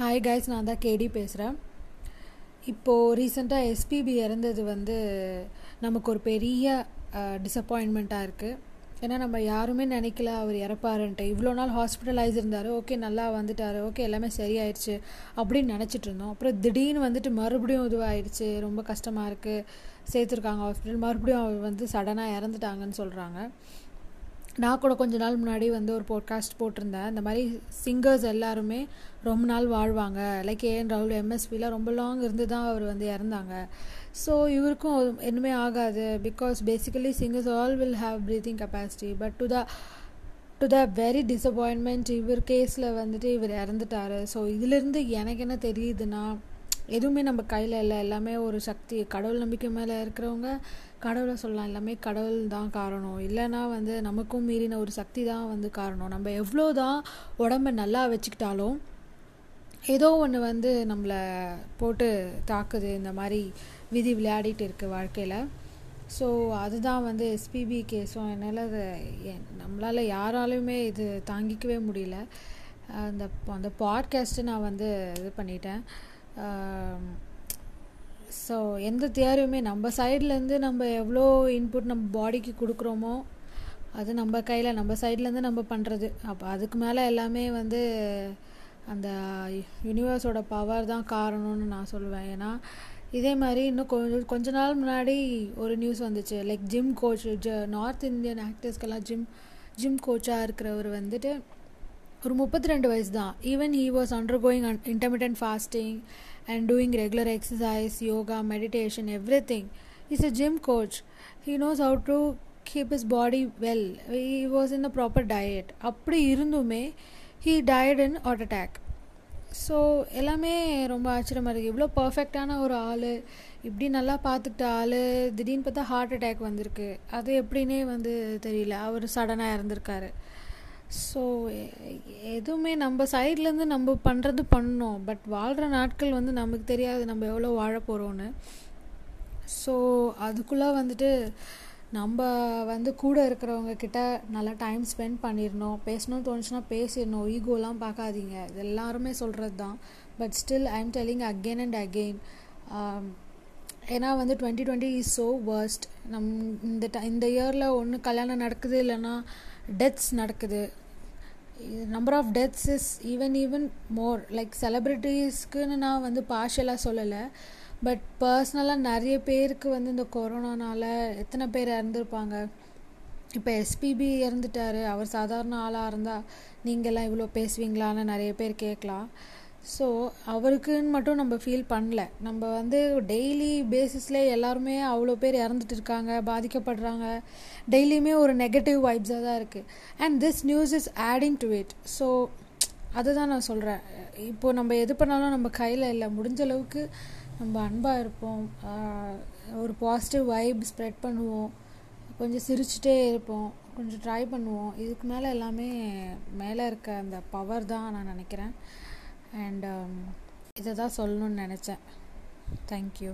Hi guys நான் தான் கேடி பேசுகிறேன் இப்போது ரீசெண்டாக எஸ்பிபி இறந்தது வந்து நமக்கு ஒரு பெரிய டிசப்பாயின்மெண்ட்டாக இருக்குது ஏன்னா நம்ம யாருமே நினைக்கல அவர் இறப்பாருன்ட்டு. இவ்வளோ நாள் ஹாஸ்பிட்டலைஸ் இருந்தார். ஓகே நல்லா வந்துட்டார். ஓகே எல்லாமே சரியாயிடுச்சு அப்படின்னு நினச்சிட்டு இருந்தோம். அப்புறம் திடீர்னு வந்துட்டு மறுபடியும் இதுவாகிடுச்சு ரொம்ப கஷ்டமாக இருக்குது சேர்த்துருக்காங்க ஹாஸ்பிட்டல் மறுபடியும் அவர் வந்து சடனாக இறந்துட்டாங்கன்னு சொல்கிறாங்க நான் கூட கொஞ்ச நாள் முன்னாடி வந்து ஒரு போட்காஸ்ட் போட்டிருந்தேன். இந்த மாதிரி சிங்கர்ஸ் எல்லாருமே ரொம்ப நாள் வாழ்வாங்க. லைக் ஏஎன் ராகுல் எம்எஸ்பியில் ரொம்ப லாங் இருந்து தான் அவர் வந்து இறந்தாங்க. ஸோ இவருக்கும் இன்னுமே ஆகாது. Because basically singers all will have breathing capacity but to the to the very disappointment இவர் கேஸில் வந்துட்டு இவர் இறந்துட்டார். ஸோ இதிலிருந்து எனக்கு என்ன தெரியுதுன்னா எதுவுமே நம்ம கையில் இல்லை. எல்லாமே ஒரு சக்தி. கடவுள் நம்பிக்கை மேலே இருக்கிறவங்க கடவுளை சொல்லலாம். எல்லாமே கடவுள் தான் காரணம். இல்லைன்னா வந்து நமக்கும் மீறின ஒரு சக்தி தான் வந்து காரணம். நம்ம எவ்வளோ தான் உடம்ப நல்லா வச்சுக்கிட்டாலும் ஏதோ ஒன்று வந்து நம்மளை போட்டு தாக்குது. இந்த மாதிரி விதி விளையாடிட்டு இருக்கு வாழ்க்கையில். ஸோ அதுதான் வந்து எஸ்பிபி கேஸும் என்னால் அதை நம்மளால் யாராலையுமே இது தாங்கிக்கவே முடியல. அந்த அந்த பாட்காஸ்ட்டு நான் வந்து இது பண்ணிட்டேன். ஸோ எந்த தியரியுமே நம்ம சைட்லேருந்து நம்ம எவ்வளோ இன்புட் நம்ம பாடிக்கு கொடுக்குறோமோ அது நம்ம கையில் நம்ம சைட்லேருந்து நம்ம பண்ணுறது அப்போ அதுக்கு மேலே எல்லாமே வந்து அந்த யூனிவர்ஸோட பவர் தான் காரணம்னு நான் சொல்லுவேன். ஏன்னா இதே மாதிரி இன்னும் கொஞ்சம் கொஞ்ச நாள் முன்னாடி ஒரு நியூஸ் வந்துச்சு. லைக் ஜிம் கோச் ஜ நார்த் இந்தியன் ஆக்டர்ஸ்க்கெல்லாம் ஜிம் ஜிம் கோச்சாக இருக்கிறவர் வந்துட்டு ஒரு முப்பத்தி ரெண்டு வயசு தான் even he was undergoing intermittent fasting and doing regular exercise yoga meditation everything is a gym coach he knows how to keep is body well he was in the proper diet அப்படி இருந்துமே he died in heart attack so எல்லாமே ரொம்ப ஆச்சரியமாக இருக்குது இவ்வளோ பர்ஃபெக்டான ஒரு ஆள் இப்படி நல்லா பார்த்துக்கிட்ட ஆள் திடீர்னு பார்த்தா ஹார்ட் அட்டாக் வந்திருக்கு. அது எப்படின்னே வந்து தெரியல. அவர் சடனாக இறந்துருக்காரு. ஸோ எதுவுமே நம்ம சைட்லேருந்து நம்ம பண்ணுறது பண்ணோம். பட் வாழ்கிற நாட்கள் வந்து நமக்கு தெரியாது. நம்ம எவ்வளோ வாழ போகிறோன்னு ஸோ அதுக்குள்ளே வந்துட்டு நம்ம வந்து கூட இருக்கிறவங்க கிட்ட நல்லா டைம் ஸ்பெண்ட் பண்ணிடணும். பேசணும்னு தோணுச்சுன்னா பேசிடணும். ஈகோலாம் பார்க்காதீங்க இது எல்லாருமே சொல்கிறது தான் but still I am telling again and again ஏன்னா வந்து twenty twenty is so worst நம் இந்த ட இந்த இயரில் ஒன்று கல்யாணம் நடக்குது இல்லைன்னா டெத்ஸ் நடக்குது. Number of deaths is even even more like செலிப்ரிட்டிஸ்க்குன்னு நான் வந்து பார்ஷலாக சொல்லலை. பட் பர்சனலாக நிறைய பேருக்கு வந்து இந்த கொரோனானால எத்தனை பேர் இறந்துருப்பாங்க. இப்போ எஸ்பிபி இறந்துட்டார். அவர் சாதாரண ஆளாக இருந்தால் நீங்கள்லாம் இவ்வளோ பேசுவீங்களான்னு நிறைய பேர் கேட்கலாம் ஸோ அவருக்குன்னு மட்டும் நம்ம ஃபீல் பண்ணல. நம்ம வந்து டெய்லி பேசிஸில் எல்லாருமே அவ்வளோ பேர் இறந்துட்டு இருக்காங்க பாதிக்கப்படுறாங்க. டெய்லியுமே ஒரு நெகட்டிவ் வைப்ஸாக தான் இருக்குது and this news is adding to it so அதுதான் நான் சொல்கிறேன் இப்போது நம்ம எது பண்ணாலும் நம்ம கையில் இல்லை. முடிஞ்ச அளவுக்கு நம்ம அன்பாக இருப்போம். ஒரு பாசிட்டிவ் வைப் ஸ்ப்ரெட் பண்ணுவோம். கொஞ்சம் சிரிச்சுட்டே இருப்போம். கொஞ்சம் ட்ரை பண்ணுவோம். இதுக்கு மேலே எல்லாமே மேலே இருக்க அந்த பவர் தான் நான் நினைக்கிறேன். அண்ட் um, இதை தான் சொல்லணும்னு நினச்சேன். தேங்க்யூ